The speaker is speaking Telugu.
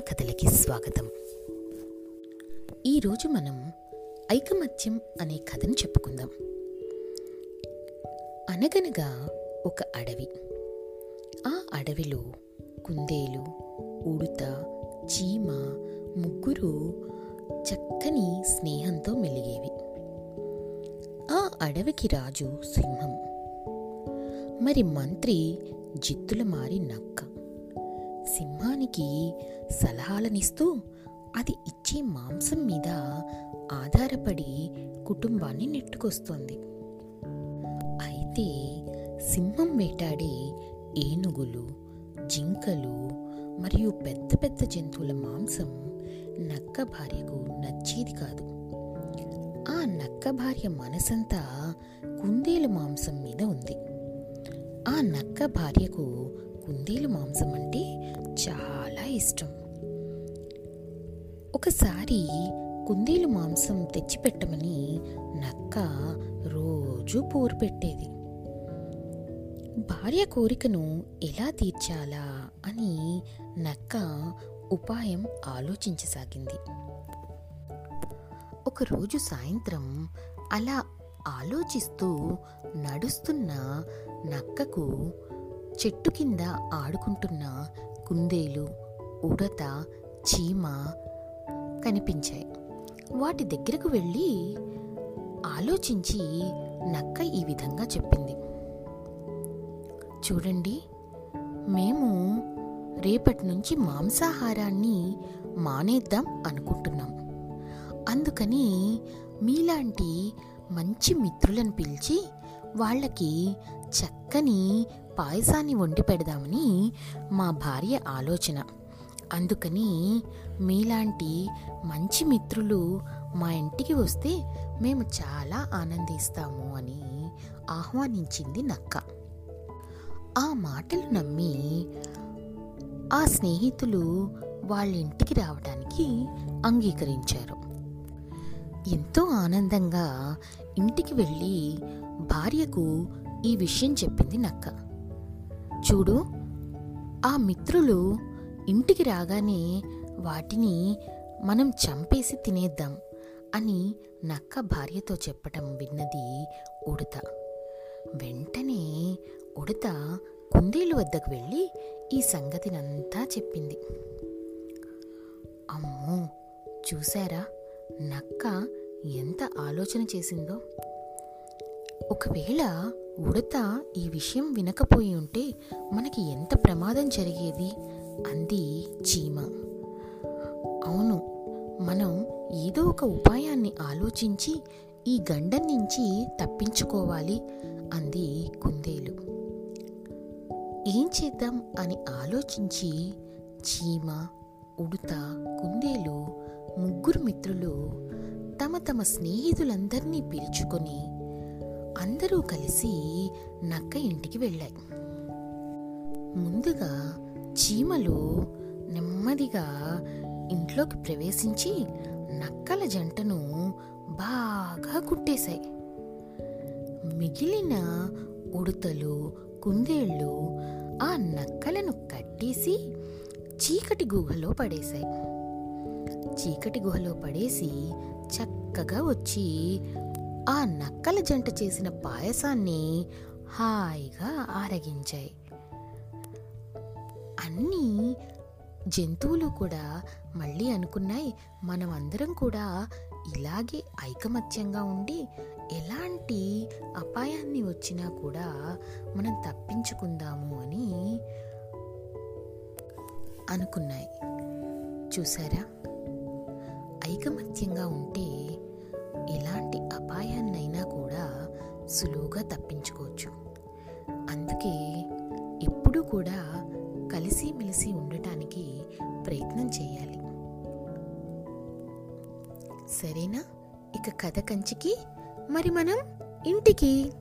కథలకి స్వాగతం. ఈరోజు మనం ఐకమత్యం అనే కథను చెప్పుకుందాం. అనగనగా ఒక అడవి. ఆ అడవిలో కుందేలు ఉడుత చీమ ముగ్గురు చక్కని స్నేహంతో మెలిగేవి. ఆ అడవికి రాజు సింహం. మరి మంత్రి జిత్తుల మారి నక్క. సింహానికి సలహాలనిస్తూ అది ఇచ్చే మాంసం మీద ఆధారపడి కుటుంబాన్ని నెట్టుకొస్తుంది. అయితే సింహం వేటాడే ఏనుగులు జింకలు మరియు పెద్ద పెద్ద జంతువుల మాంసం నక్క భార్యకు నచ్చేది కాదు. ఆ నక్క భార్య మనసంతా కుందేలు మాంసం మీద ఉంది. ఆ నక్క భార్యకు కుందేలు మాంసం అంటే చాలా ఇష్టం. ఒకసారి కుందేలు మాంసం తెచ్చిపెట్టమని నక్క రోజు పోరు పెట్టేది. భార్య కోరికను ఎలా తీర్చాలా అని నక్క ఉపాయం ఆలోచించసాగింది. ఒకరోజు సాయంత్రం అలా ఆలోచిస్తూ నడుస్తున్న నక్కకు చెట్టు కింద ఆడుకుంటున్న కుందేలు ఉడత చీమ కనిపించాయి. వాటి దగ్గరకు వెళ్ళి ఆలోచించి నక్క ఈ విధంగా చెప్పింది. చూడండి మేము రేపటి నుంచి మాంసాహారాన్ని మానేద్దాం అనుకుంటున్నాం. అందుకని మీలాంటి మంచి మిత్రులను పిలిచి వాళ్ళకి చక్కని పాయసాన్ని వండి పెడదామని మా భార్య ఆలోచన. అందుకని మీలాంటి మంచి మిత్రులు మా ఇంటికి వస్తే మేము చాలా ఆనందిస్తాము అని ఆహ్వానించింది నక్క. ఆ మాటలు నమ్మి ఆ స్నేహితులు వాళ్ళ ఇంటికి రావడానికి అంగీకరించారు. ఎంతో ఆనందంగా ఇంటికి వెళ్ళి భార్యకు ఈ విషయం చెప్పింది నక్క. చూడు ఆ మిత్రులు ఇంటికి రాగానే వాటిని మనం చంపేసి తినేద్దాం అని నక్క భార్యతో చెప్పటం విన్నది ఉడత. వెంటనే ఉడత కుందేలు వద్దకు వెళ్ళి ఈ సంగతినంతా చెప్పింది. అమ్మో చూశారా? నక్క ఎంత ఆలోచన చేసిందో. ఒకవేళ ఉడత ఈ విషయం వినకపోయి ఉంటే మనకి ఎంత ప్రమాదం జరిగేది? అంది చీమ. అవును మనం ఏదో ఒక ఉపాయాన్ని ఆలోచించి ఈ గండం నుంచి తప్పించుకోవాలి అంది కుందేలు. ఏం చేద్దాం అని ఆలోచించి చీమ ఉడుత కుందేలు ముగ్గురు మిత్రులు తమ తమ స్నేహితులందరినీ పిలుచుకొని అందరూ కలిసి నక్క ఇంటికి వెళ్ళాయి. ముందుగా చీమలు నెమ్మదిగా ఇంట్లోకి ప్రవేశించి నక్కల జంటను బాగా కుట్టేశాయి. మిగిలిన ఉడతలు కుందేళ్ళు ఆ నక్కలను కట్టేసి చీకటి గుహలో పడేశాయి. చీకటి గుహలో పడేసి చక్కగా వచ్చి ఆ నక్కల జంట చేసిన పాయసాన్ని హాయిగా ఆరగించాయి. అన్నీ జంతువులు కూడా మళ్ళీ అనుకున్నాయి. మనం అందరం కూడా ఇలాగే ఐకమత్యంగా ఉండి ఎలాంటి అపాయాన్ని వచ్చినా కూడా మనం తప్పించుకుందాము అని అనుకున్నాయి. చూసారా? ఐకమత్యంగా ఉంటే ఎలాంటి అపాయాన్నైనా కూడా సులువుగా తప్పించుకోవచ్చు. అందుకే ఎప్పుడూ కూడా కలిసిమెలిసి ఉండటానికి ప్రయత్నం చేయాలి. సరేనా? ఇక కథ కంచికి మరి మనం ఇంటికి.